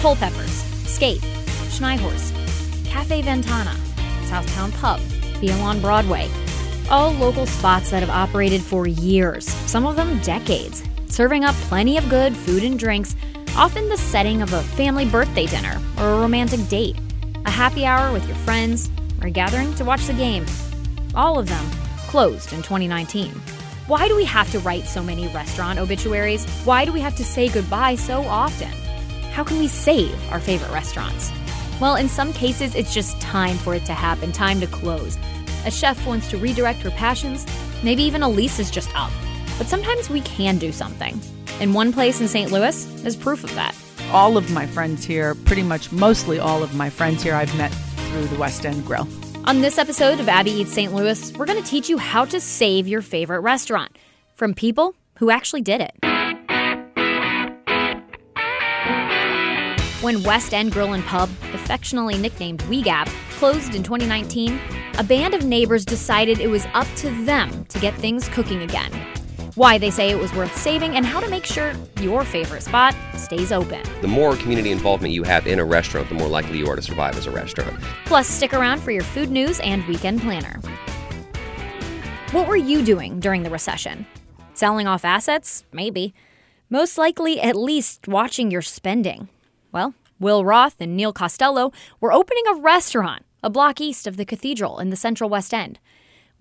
Culpeppers, Skate, Schneithorst, Cafe Ventana, Southtown Pub, on Broadway. All local spots that have operated for years, some of them decades, serving up plenty of good food and drinks, often the setting of a family birthday dinner or a romantic date, a happy hour with your friends, or a gathering to watch the game. All of them closed in 2019. Why do we have to write so many restaurant obituaries? Why do we have to say goodbye so often? How can we save our favorite restaurants? Well, in some cases, it's just time for it to happen, time to close. A chef wants to redirect her passions, maybe even a lease is just up. But sometimes we can do something. And one place in St. Louis is proof of that. All of my friends here, pretty much mostly all of my friends here, I've met through the West End Grill. On this episode of Abby Eats St. Louis, we're going to teach you how to save your favorite restaurant from people who actually did it. When West End Grill and Pub, affectionately nicknamed WeGap, closed in 2019, a band of neighbors decided it was up to them to get things cooking again. Why they say it was worth saving, and how to make sure your favorite spot stays open. The more community involvement you have in a restaurant, the more likely you are to survive as a restaurant. Plus, stick around for your food news and weekend planner. What were you doing during the recession? Selling off assets? Maybe. Most likely, at least watching your spending. Well, Will Roth and Neil Costello were opening a restaurant a block east of the cathedral in the central West End.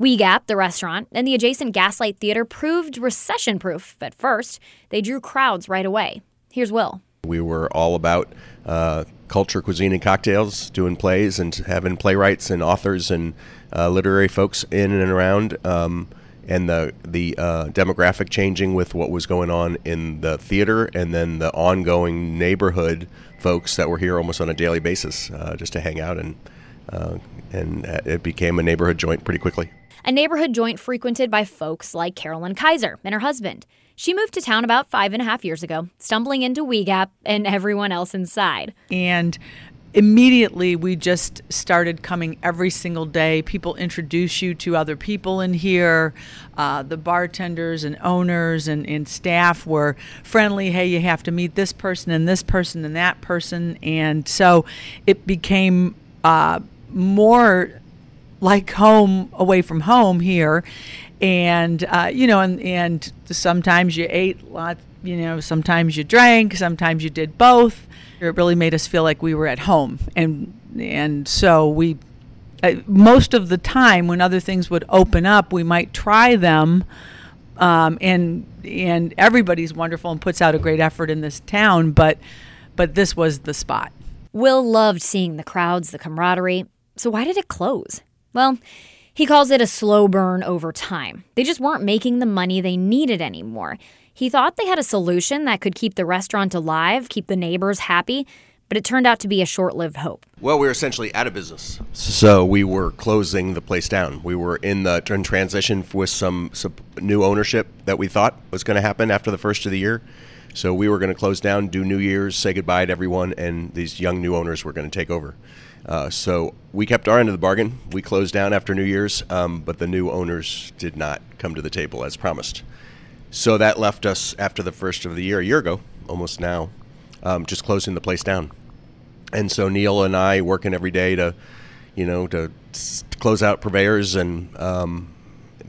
We Gap, the restaurant, and the adjacent Gaslight Theater proved recession proof at first. They drew crowds right away. Here's Will. We were all about uh, culture, cuisine, and cocktails, doing plays and having playwrights and authors and uh, literary folks in and around. Um, and the the uh, demographic changing with what was going on in the theater, and then the ongoing neighborhood folks that were here almost on a daily basis, uh, just to hang out and uh, and it became a neighborhood joint pretty quickly. A neighborhood joint frequented by folks like Carolyn Kaiser and her husband. She moved to town about five and a half years ago, stumbling into WeGap and everyone else inside. And immediately we just started coming every single day. People introduce you to other people in here. Uh, the bartenders and owners and, and staff were friendly. Hey, you have to meet this person and this person and that person. And so it became uh, more like home away from home here. And uh, you know and, and sometimes you ate lots you know sometimes you drank sometimes you did both. It really made us feel like we were at home. And and so we uh, most of the time when other things would open up we might try them um, and and everybody's wonderful and puts out a great effort in this town but but this was the spot will loved seeing the crowds the camaraderie so, why did it close? Well, he calls it a slow burn over time. They just weren't making the money they needed anymore. He thought they had a solution that could keep the restaurant alive, keep the neighbors happy, but it turned out to be a short lived hope. Well, we were essentially out of business. So we were closing the place down. We were in the in transition with some, some new ownership that we thought was going to happen after the first of the year. So we were going to close down, do New Year's, say goodbye to everyone, and these young new owners were going to take over. Uh, so we kept our end of the bargain. We closed down after New Year's, um, but the new owners did not come to the table as promised. So that left us after the first of the year, a year ago, almost now, um, just closing the place down. And so Neil and I working every day to, you know, to, to close out purveyors, and um,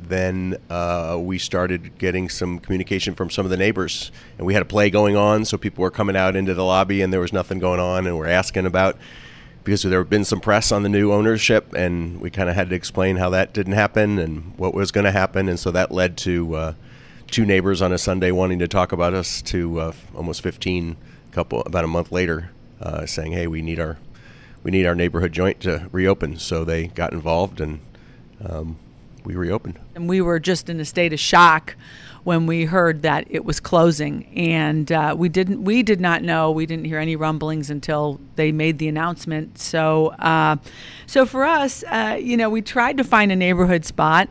then uh, we started getting some communication from some of the neighbors, and we had a play going on, so people were coming out into the lobby, and there was nothing going on, and we're asking about because there had been some press on the new ownership, and we kind of had to explain how that didn't happen and what was going to happen, and so that led to uh, two neighbors on a Sunday wanting to talk about us to uh, almost 15 couple about a month later, uh, saying, "Hey, we need our we need our neighborhood joint to reopen." So they got involved, and um, we reopened. And we were just in a state of shock when we heard that it was closing, and uh, we didn't we did not know we didn't hear any rumblings until they made the announcement. So uh, so for us, uh, you know, we tried to find a neighborhood spot.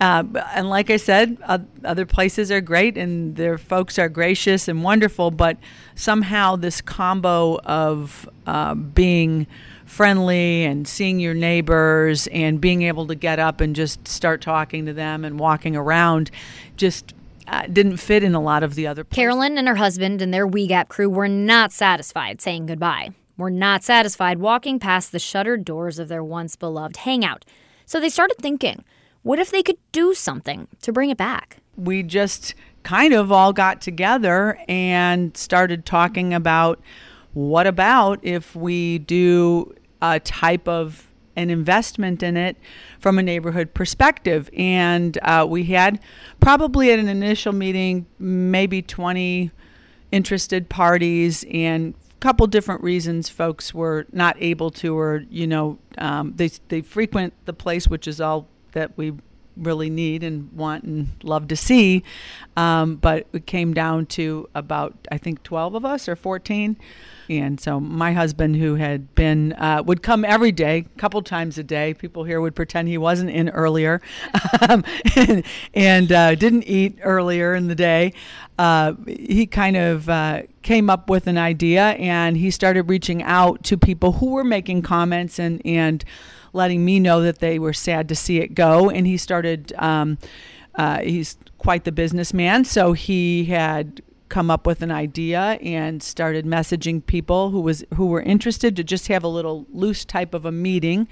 Uh, and like I said, other places are great and their folks are gracious and wonderful, but somehow this combo of uh, being friendly and seeing your neighbors and being able to get up and just start talking to them and walking around just uh, didn't fit in a lot of the other places. Carolyn and her husband and their We Gap crew were not satisfied saying goodbye. Were not satisfied walking past the shuttered doors of their once beloved hangout. So they started thinking, what if they could do something to bring it back? We just kind of all got together and started talking about what about if we do type of an investment in it from a neighborhood perspective. And uh, we had probably at an initial meeting maybe 20 interested parties and a couple different reasons folks were not able to or you know um, they, they frequent the place which is all that we really need and want and love to see. Um, but it came down to about, I think, 12 of us or 14. And so my husband, who had been, uh, would come every day, a couple times a day. People here would pretend he wasn't in earlier um, and, and uh, didn't eat earlier in the day. Uh, he kind of uh, came up with an idea and he started reaching out to people who were making comments and, and letting me know that they were sad to see it go. And he started, um, uh, he's quite the businessman. So he had come up with an idea and started messaging people who was who were interested to just have a little loose type of a meeting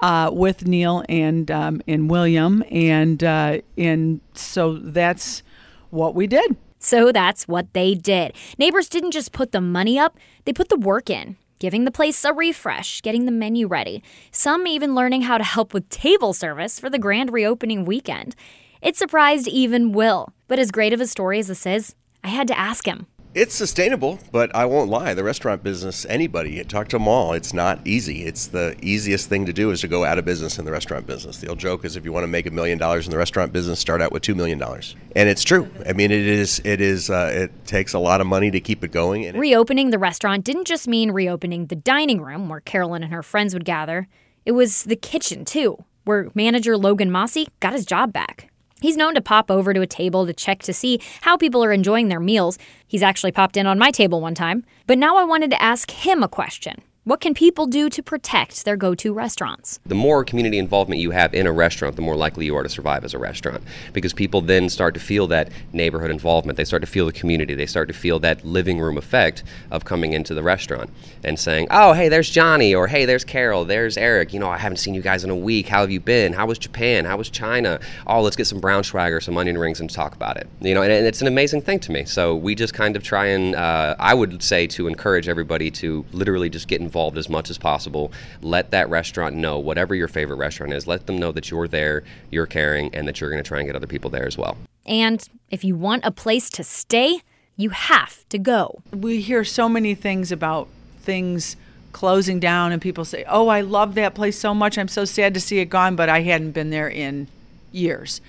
uh, with Neil and um, and William and uh, and so that's what we did. So that's what they did. Neighbors didn't just put the money up; they put the work in giving the place a refresh, getting the menu ready, some even learning how to help with table service for the grand reopening weekend. It surprised even Will, but as great of a story as this is, I had to ask him. It's sustainable, but I won't lie. The restaurant business, anybody, talk to them all. It's not easy. It's the easiest thing to do is to go out of business in the restaurant business. The old joke is if you want to make a million dollars in the restaurant business, start out with two million dollars, and it's true. I mean, it is. It is. Uh, it takes a lot of money to keep it going. Reopening the restaurant didn't just mean reopening the dining room where Carolyn and her friends would gather. It was the kitchen too, where manager Logan Mossy got his job back. He's known to pop over to a table to check to see how people are enjoying their meals. He's actually popped in on my table one time. But now I wanted to ask him a question. What can people do to protect their go to restaurants? The more community involvement you have in a restaurant, the more likely you are to survive as a restaurant because people then start to feel that neighborhood involvement. They start to feel the community. They start to feel that living room effect of coming into the restaurant and saying, oh, hey, there's Johnny, or hey, there's Carol, there's Eric. You know, I haven't seen you guys in a week. How have you been? How was Japan? How was China? Oh, let's get some brown braunschweiger, some onion rings, and talk about it. You know, and, and it's an amazing thing to me. So we just kind of try and, uh, I would say, to encourage everybody to literally just get involved involved as much as possible. Let that restaurant know, whatever your favorite restaurant is, let them know that you're there, you're caring, and that you're going to try and get other people there as well. And if you want a place to stay, you have to go. We hear so many things about things closing down, and people say, Oh, I love that place so much. I'm so sad to see it gone, but I hadn't been there in years.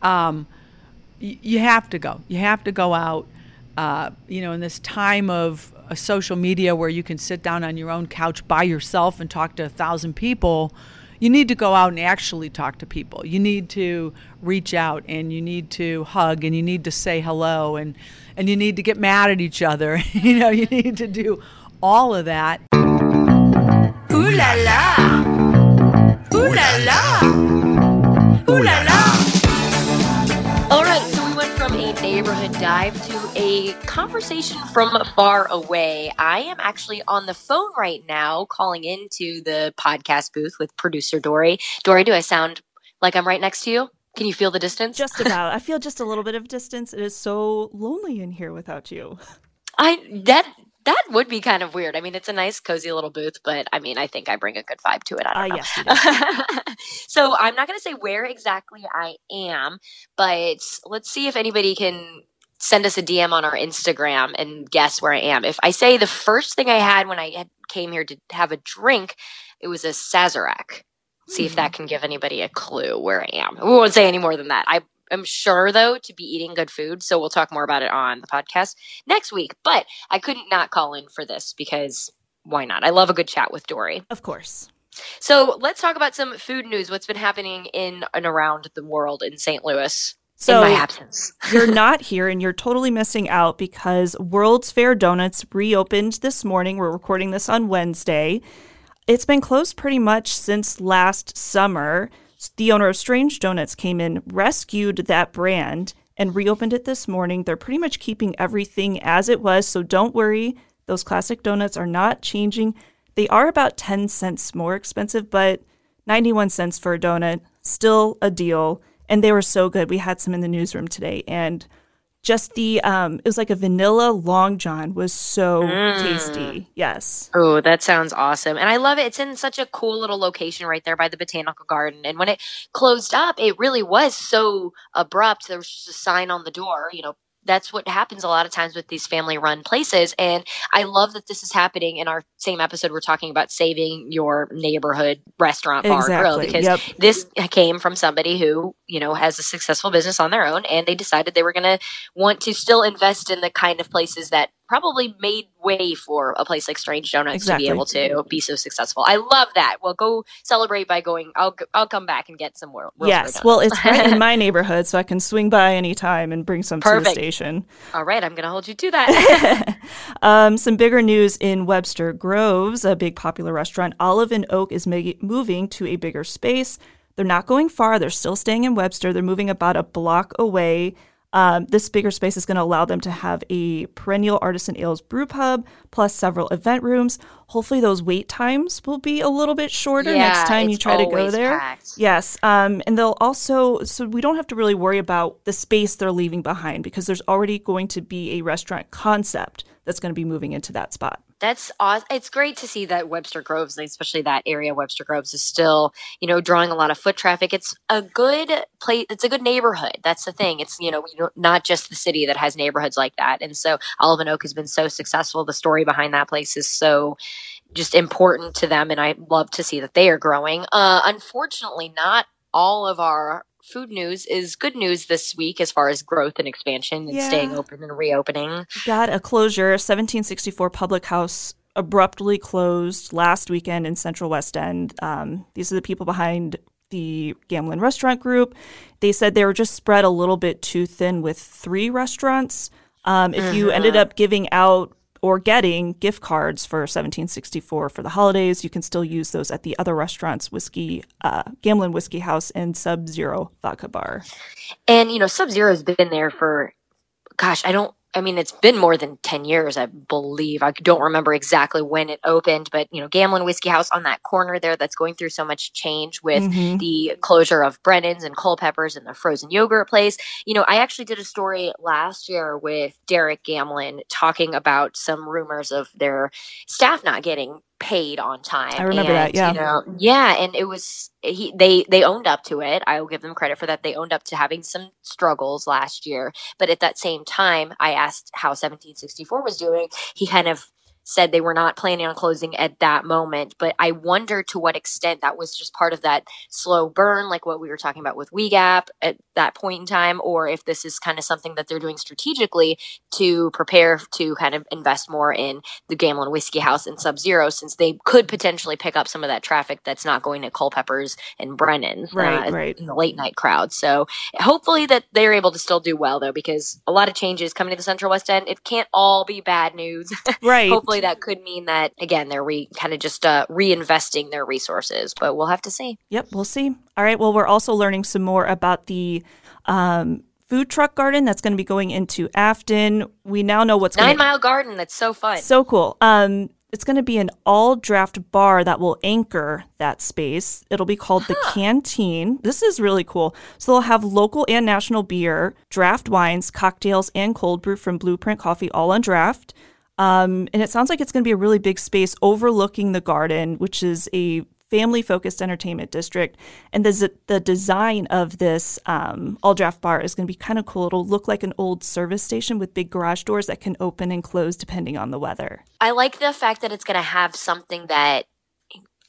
Um, y- you have to go. You have to go out. Uh, you know, in this time of a social media where you can sit down on your own couch by yourself and talk to a thousand people, you need to go out and actually talk to people. You need to reach out and you need to hug and you need to say hello and and you need to get mad at each other. you know, you need to do all of that. Ooh la la. Dive to a conversation from far away. I am actually on the phone right now calling into the podcast booth with producer Dory. Dory, do I sound like I'm right next to you? Can you feel the distance? Just about. I feel just a little bit of distance. It is so lonely in here without you. I that that would be kind of weird. I mean, it's a nice, cozy little booth, but I mean, I think I bring a good vibe to it. I don't uh, know. Yes, so I'm not going to say where exactly I am, but let's see if anybody can send us a DM on our Instagram and guess where I am. If I say the first thing I had when I had, came here to have a drink, it was a Sazerac. See if that hmm. can give anybody a clue where I am. We won't say any more than that. I am sure though to be eating good food, so we'll talk more about it on the podcast next week. But I couldn't not call in for this because why not? I love a good chat with Dory. Of course. So let's talk about some food news. What's been happening in and around the world in St. Louis? So in my absence. you're not here and you're totally missing out because World's Fair Donuts reopened this morning. We're recording this on Wednesday. It's been closed pretty much since last summer. The owner of Strange Donuts came in, rescued that brand, and reopened it this morning. They're pretty much keeping everything as it was, so don't worry. Those classic donuts are not changing. They are about 10 cents more expensive, but 91 cents for a donut, still a deal. And they were so good. We had some in the newsroom today, and just the um it was like a vanilla long john was so mm. tasty yes oh that sounds awesome and i love it it's in such a cool little location right there by the botanical garden and when it closed up it really was so abrupt there was just a sign on the door you know that's what happens a lot of times with these family run places. And I love that this is happening in our same episode. We're talking about saving your neighborhood restaurant, bar, exactly. grill, because yep. this came from somebody who, you know, has a successful business on their own and they decided they were going to want to still invest in the kind of places that probably made way for a place like Strange Donuts exactly. to be able to be so successful. I love that. Well, go celebrate by going. I'll I'll come back and get some more. Yes, well, it's right in my neighborhood, so I can swing by anytime and bring some Perfect. to the station. All right, I'm going to hold you to that. um, some bigger news in Webster Groves, a big popular restaurant. Olive and Oak is moving to a bigger space. They're not going far. They're still staying in Webster. They're moving about a block away. Um, this bigger space is going to allow them to have a perennial artisan ales brew pub plus several event rooms. Hopefully, those wait times will be a little bit shorter yeah, next time you try to go there. Packed. Yes, um, and they'll also so we don't have to really worry about the space they're leaving behind because there's already going to be a restaurant concept that's going to be moving into that spot. That's awesome. It's great to see that Webster Groves, especially that area, Webster Groves, is still, you know, drawing a lot of foot traffic. It's a good place. It's a good neighborhood. That's the thing. It's, you know, not just the city that has neighborhoods like that. And so Olive and Oak has been so successful. The story behind that place is so just important to them. And I love to see that they are growing. Uh, unfortunately, not all of our food news is good news this week as far as growth and expansion and yeah. staying open and reopening. Got a closure. 1764 Public House abruptly closed last weekend in Central West End. Um, these are the people behind the Gamlin Restaurant Group. They said they were just spread a little bit too thin with three restaurants. Um, if mm-hmm. you ended up giving out or getting gift cards for 1764 for the holidays. You can still use those at the other restaurants, Whiskey, uh, Gamlin Whiskey House, and Sub Zero Vodka Bar. And, you know, Sub Zero has been there for, gosh, I don't I mean, it's been more than 10 years, I believe. I don't remember exactly when it opened, but, you know, Gamlin Whiskey House on that corner there that's going through so much change with mm-hmm. the closure of Brennan's and Culpeppers and the frozen yogurt place. You know, I actually did a story last year with Derek Gamlin talking about some rumors of their staff not getting paid on time. I remember and, that. Yeah, you know, yeah, and it was he. They they owned up to it. I will give them credit for that. They owned up to having some struggles last year, but at that same time, I asked how 1764 was doing. He kind of said they were not planning on closing at that moment. But I wonder to what extent that was just part of that slow burn, like what we were talking about with WeGap at that point in time, or if this is kind of something that they're doing strategically to prepare to kind of invest more in the Gamlin Whiskey House and Sub Zero, since they could potentially pick up some of that traffic that's not going to Culpeppers and Brennan's, right, uh, right. in the late night crowd. So hopefully that they're able to still do well, though, because a lot of changes coming to the Central West End. It can't all be bad news. Right. hopefully hopefully that could mean that again they're re- kind of just uh, reinvesting their resources, but we'll have to see. Yep, we'll see. All right. Well, we're also learning some more about the. Um, food truck garden that's going to be going into Afton. We now know what's Nine gonna... Mile Garden. That's so fun. So cool. Um, it's going to be an all draft bar that will anchor that space. It'll be called huh. the Canteen. This is really cool. So they'll have local and national beer, draft wines, cocktails, and cold brew from Blueprint Coffee all on draft. Um, and it sounds like it's going to be a really big space overlooking the garden, which is a family focused entertainment district. And the, the design of this um, all draft bar is going to be kind of cool. It'll look like an old service station with big garage doors that can open and close depending on the weather. I like the fact that it's going to have something that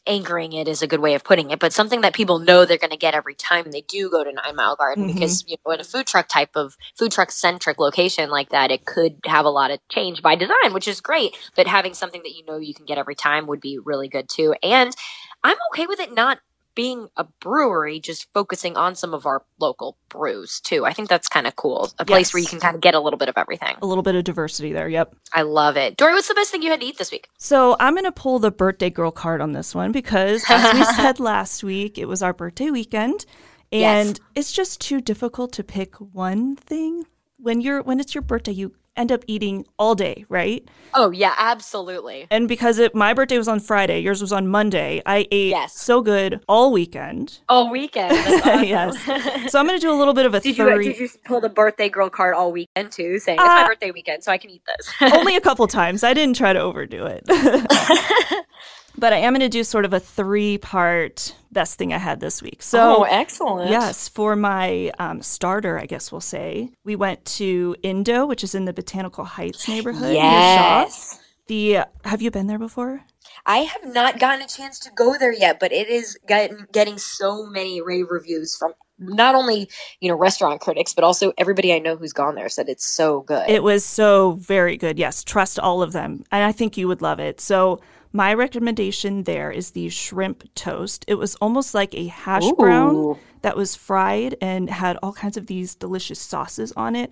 anchoring it is a good way of putting it, but something that people know they're going to get every time they do go to Nine Mile Garden. Mm-hmm. Because you know, in a food truck type of food truck centric location like that, it could have a lot of change by design, which is great. But having something that you know you can get every time would be really good too. And I'm okay with it not being a brewery, just focusing on some of our local brews too. I think that's kind of cool. A place where you can kind of get a little bit of everything. A little bit of diversity there. Yep. I love it. Dory, what's the best thing you had to eat this week? So I'm going to pull the birthday girl card on this one because, as we said last week, it was our birthday weekend, Yes. and it's just too difficult to pick one thing when you're when it's your birthday. You end up eating all day, right? Oh yeah, absolutely. And because it, my birthday was on Friday, yours was on Monday, I ate Yes. so good all weekend. All weekend. Yes. So I'm going to do a little bit of a Did you did you pull the birthday girl card all weekend too, saying it's my Uh, birthday weekend, so I can eat this? Only a couple times. I didn't try to overdo it. but I am going to do sort of a three part best thing I had this week. So, oh, excellent. yes, for my um, starter, I guess we'll say, we went to Indo, which is in the Botanical Heights neighborhood. Yes. The have you been there before? I have not gotten a chance to go there yet, but it is getting getting so many rave reviews from not only you know restaurant critics, but also everybody I know who's gone there said it's so good. It was so very good. Yes, trust all of them. And I think you would love it. So, my recommendation there is the shrimp toast. It was almost like a hash brown that was fried and had all kinds of these delicious sauces on it.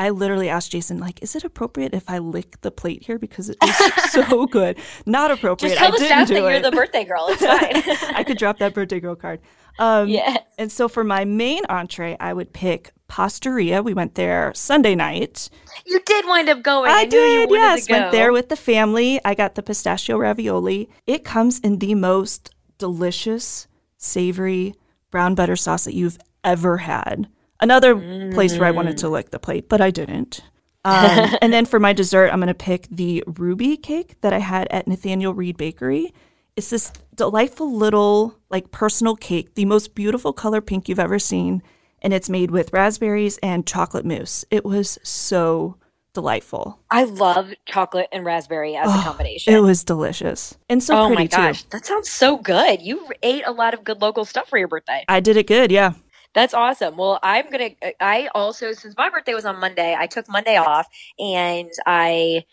I literally asked Jason, like, is it appropriate if I lick the plate here because it was so good? Not appropriate. Just tell I the staff that you're it. the birthday girl. It's fine. I could drop that birthday girl card. Um, yes. And so for my main entree, I would pick Pastaria. We went there Sunday night. You did wind up going. I, you did, yes. Went there with the family. I got the pistachio ravioli. It comes in the most delicious, savory brown butter sauce that you've ever had. Another place where I wanted Mm. to lick the plate, but I didn't. Um, and then for my dessert, I'm going to pick the ruby cake that I had at Nathaniel Reid Bakery. It's this delightful little, like, personal cake, the most beautiful color pink you've ever seen. And it's made with raspberries and chocolate mousse. It was so delightful. I love chocolate and raspberry as a combination. It was delicious and so oh pretty my gosh, too. that sounds so good. You ate a lot of good local stuff for your birthday. I did it good, yeah. That's awesome. Well, I'm gonna. I also, since my birthday was on Monday, I took Monday off and I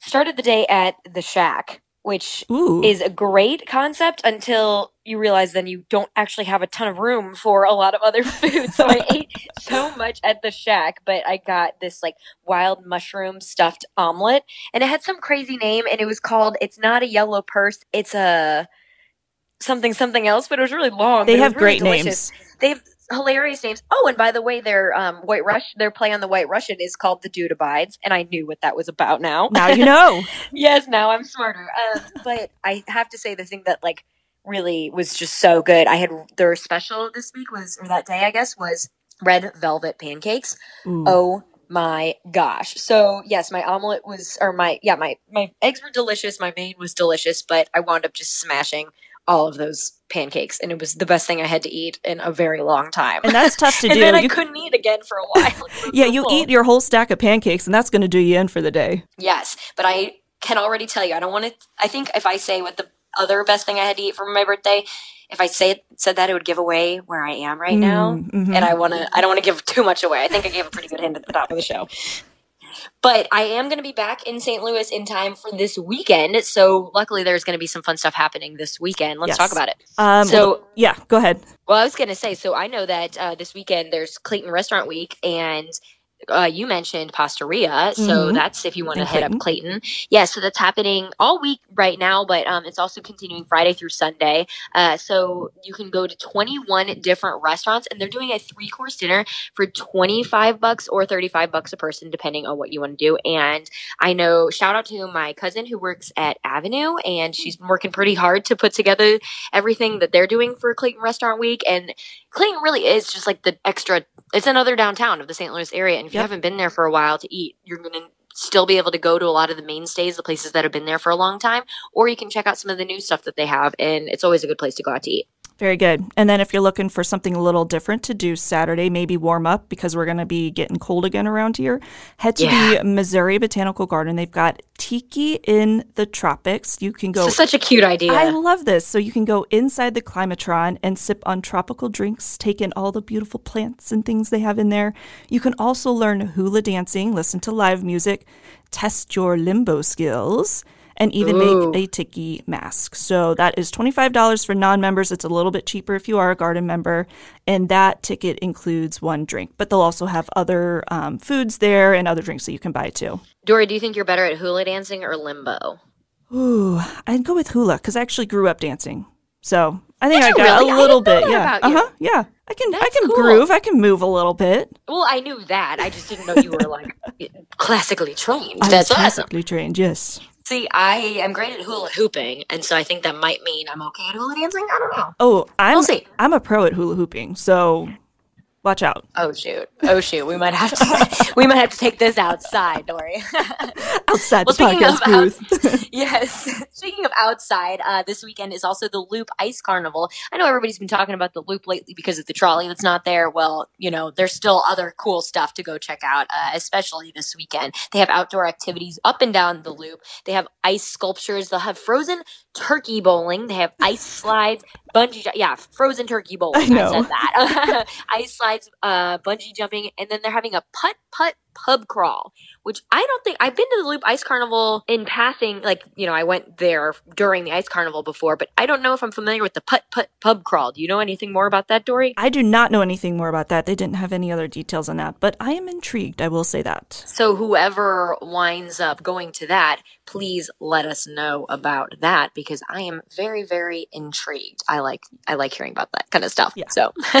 started the day at the Shack, which Ooh, is a great concept until you realize then you don't actually have a ton of room for a lot of other food. So I ate so much at the Shack, but I got this like wild mushroom stuffed omelet, and it had some crazy name, and it was called. It's not a yellow purse. It's a something something else, but it was really long. they have really great delicious. names. They have hilarious names. Oh, and by the way, their um, White Rush, their play on the White Russian is called "The Dude Abides," and I knew what that was about now. Now you know. yes, now I'm smarter. Um, but I have to say, the thing that like really was just so good. I had their special this week was, or that day, I guess, was red velvet pancakes. Ooh. Oh my gosh. So yes, my omelet was or my yeah, my my eggs were delicious, my main was delicious, but I wound up just smashing all of those pancakes and it was the best thing I had to eat in a very long time. And that's tough to and do. And then I You- couldn't eat again for a while. Yeah, so you full. eat your whole stack of pancakes, and that's going to do you in for the day. Yes, but I can already tell you I don't want to I think if I say what the other best thing I had to eat for my birthday, if I say said that it would give away where I am right now. Mm, mhm. and I want to I don't want to give too much away. I think I gave a pretty good hint at the top of the show. But I am going to be back in St. Louis in time for this weekend. So luckily there's going to be some fun stuff happening this weekend. Let's Yes. talk about it. Um, So- well, yeah, go ahead. Well, I was going to say so I know that uh, this weekend there's Clayton Restaurant Week and uh, you mentioned Pastaria, so Mhm. that's if you want to hit up Clayton. Yeah, so that's happening all week right now, but um, it's also continuing Friday through Sunday. Uh, so you can go to 21 different restaurants, and they're doing a three course dinner for 25 bucks or 35 bucks a person, depending on what you want to do. And I know, shout out to my cousin who works at Avenue, and she's been working pretty hard to put together everything that they're doing for Clayton Restaurant Week. And Clayton really is just like the extra. It's another downtown of the St. Louis area, and if you haven't been there for a while to eat, you're gonna still be able to go to a lot of the mainstays, the places that have been there for a long time, or you can check out some of the new stuff that they have, and it's always a good place to go out to eat. Very good. And then if you're looking for something a little different to do Saturday, maybe warm up because we're going to be getting cold again around here, head to Yeah. the Missouri Botanical Garden. They've got tiki in the tropics. You can go This is such a cute idea. I love this. So you can go inside the climatron and sip on tropical drinks, take in all the beautiful plants and things they have in there. You can also learn hula dancing, listen to live music, test your limbo skills. And even Ooh. make a tiki mask. So that is $25 for non members. It's a little bit cheaper if you are a garden member. And that ticket includes one drink, but they'll also have other um, foods there and other drinks that you can buy too. Dory, do you think you're better at hula dancing or limbo? Ooh, I'd go with hula because I actually grew up dancing. So I think Did I got really? a I little didn't know bit. that Yeah. Uh huh. Yeah. I can. I can cool. groove. I can move a little bit. Well, I knew that. I just didn't know you were like classically trained. I'm That's awesome. classically trained. Yes. See, I am great at hula hooping, and so I think that might mean I'm okay at hula dancing. I don't know. Oh, I'm. We'll see. I'm a pro at hula hooping. So watch out. Oh shoot! Oh shoot! We might have to. we might have to take this outside, Dory. Outside Well, the speaking podcast out- booth. yes. Speaking of outside, uh, this weekend is also the Loop Ice Carnival. I know everybody's been talking about the Loop lately because of the trolley that's not there. Well, you know, there's still other cool stuff to go check out, uh, especially this weekend. They have outdoor activities up and down the Loop. They have ice sculptures. They'll have frozen turkey bowling. They have ice slides, bungee. Ju- yeah, frozen turkey bowling. I know. said that. ice slides, uh, bungee jumping, and then they're having a putt putt pub crawl which I don't think I've been to the Loop Ice Carnival in passing. Like, you know, I went there during the Ice Carnival before, but I don't know if I'm familiar with the putt putt pub crawl. Do you know anything more about that, Dory? I do not know anything more about that. They didn't have any other details on that, but I am intrigued. I will say that. So whoever winds up going to that, please let us know about that because I am very, very intrigued. I like I like hearing about that kind of stuff. Yeah. So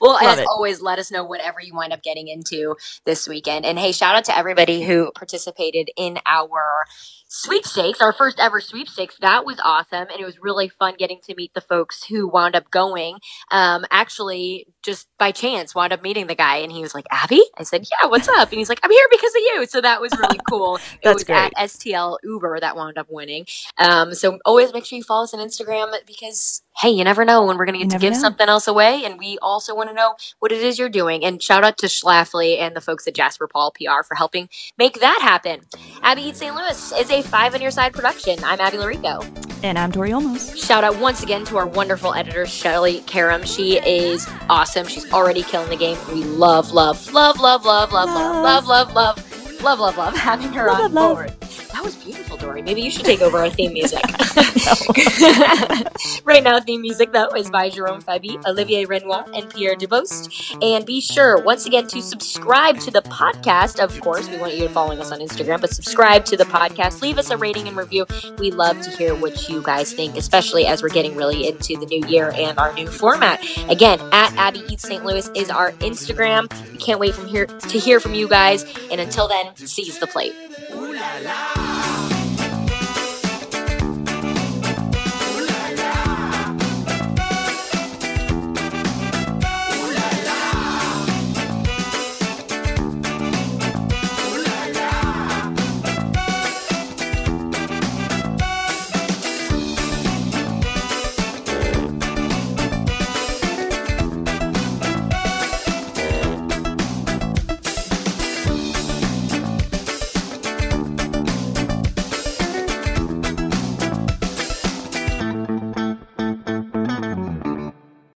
well, Love as it. always, let us know whatever you wind up getting into this weekend. And hey, shout out to everybody who participated in our sweepstakes, our first ever sweepstakes. That was awesome. And it was really fun getting to meet the folks who wound up going. Um, actually, just by chance, wound up meeting the guy and he was like, Abby? I said, Yeah, what's up? And he's like, I'm here because of you. So that was really cool. it was great. at STL Uber that wound up winning. Um, so always make sure you follow us on Instagram because hey, you never know when we're going to get to give know. something else away. And we also want to know what it is you're doing. And shout out to Schlafly and the folks at Jasper Paul PR for helping make that happen. Abby Eats St. Louis is a five on your side production. I'm Abby Llorico. And I'm Tori Olmos. Shout out once again to our wonderful editor, Shelly Karam. She is awesome. She's already killing the game. We love, love, love, love, love, love, love, love, love, love, love, love, love love having her Love, on love, love. board. That was beautiful, Dory. Maybe you should take over our theme music. right now, theme music though is by Jerome Fabi, Olivier Renoir, and Pierre Dubost. And be sure once again to subscribe to the podcast. Of course, we want you to follow us on Instagram, but subscribe to the podcast. Leave us a rating and review. We love to hear what you guys think, especially as we're getting really into the new year and our new format. Again, at Abby Eats St. Louis is our Instagram. We can't wait from here to hear from you guys. And until then, seize the plate.